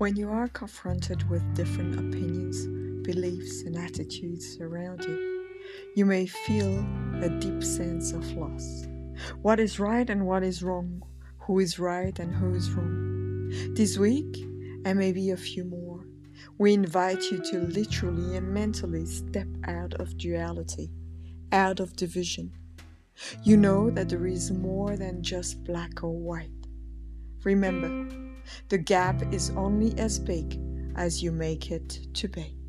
When you are confronted with different opinions, beliefs, and attitudes around you, you may feel a deep sense of loss. What is right and what is wrong? Who is right and who is wrong? This week, and maybe a few more, we invite you to literally and mentally step out of duality, out of division. You know that there is more than just black or white. Remember, the gap is only as big as you make it to be.